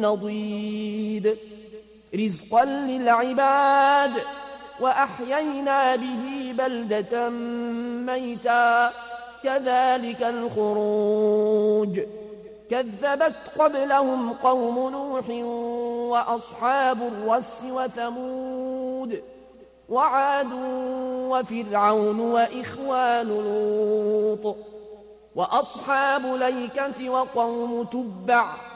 نضيد. رزقا للعباد وأحيينا به بلدة ميتا. كذلك الخروج. كذبت قبلهم قوم نوح وأصحاب الرس وثمود وعاد وفرعون وإخوان لوط وأصحاب ليكة وقوم تبع.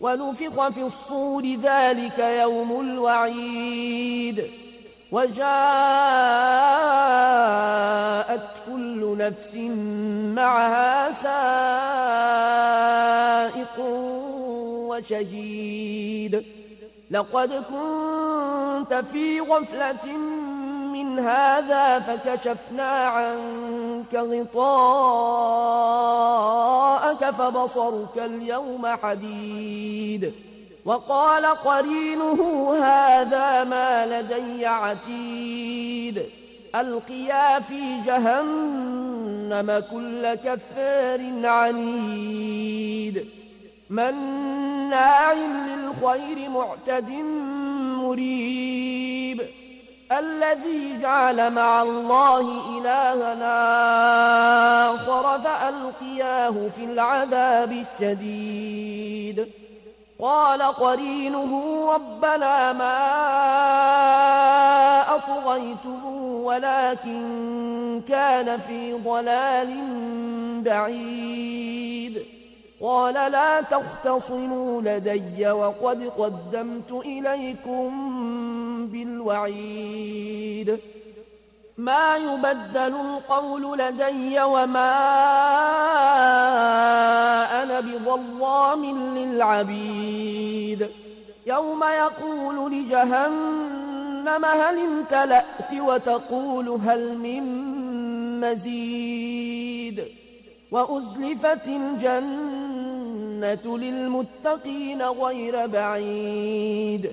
ونفخ في الصور ذلك يوم الوعيد. وجاءت كل نفس معها سائق وشهيد. لقد كنت في غفلة من هذا فكشفنا عنك غطاءك فبصرك اليوم حديد. وقال قرينه هذا ما لدي عتيد. ألقيا في جهنم كل كفار عنيد. مناع للخير معتد مريب الذي جعل مع الله إلهنا آخر فألقياه في العذاب الشديد. قال قرينه ربنا ما أطغيته ولكن كان في ضلال بعيد. قال لا تختصموا لدي وقد قدمت إليكم بالوعيد. ما يبدل القول لدي وما أنا بظلام للعبيد. يوم يقول لجهنم جهنم هل امتلأت وتقول هل من مزيد. وأزلفت الجنة للمتقين غير بعيد.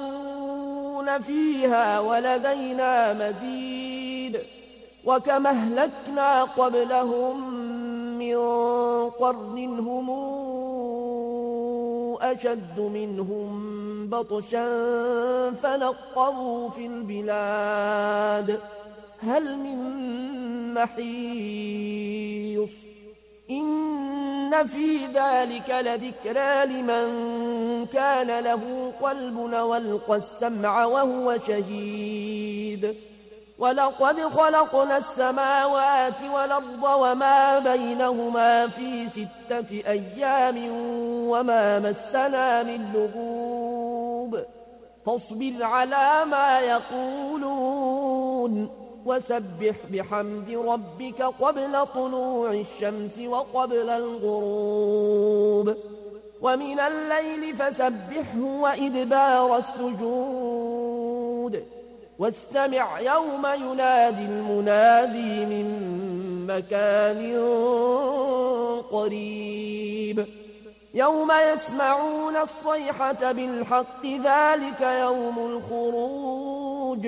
فيها ولدينا مزيد وكما أهلكنا قبلهم من قرن هم أشد منهم بطشا فنقروا في البلاد. هل من محيص إن في ذلك لذكرى لمن كان له قلب والقى السمع وهو شهيد ولقد خلقنا السماوات والأرض وما بينهما في ستة أيام وما مسنا من لغوب فاصبر على ما يقولون وسبح بحمد ربك قبل طلوع الشمس وقبل الغروب ومن الليل فسبحه وإدبار السجود واستمع يوم ينادي المنادي من مكان قريب يوم يسمعون الصيحة بالحق ذلك يوم الخروج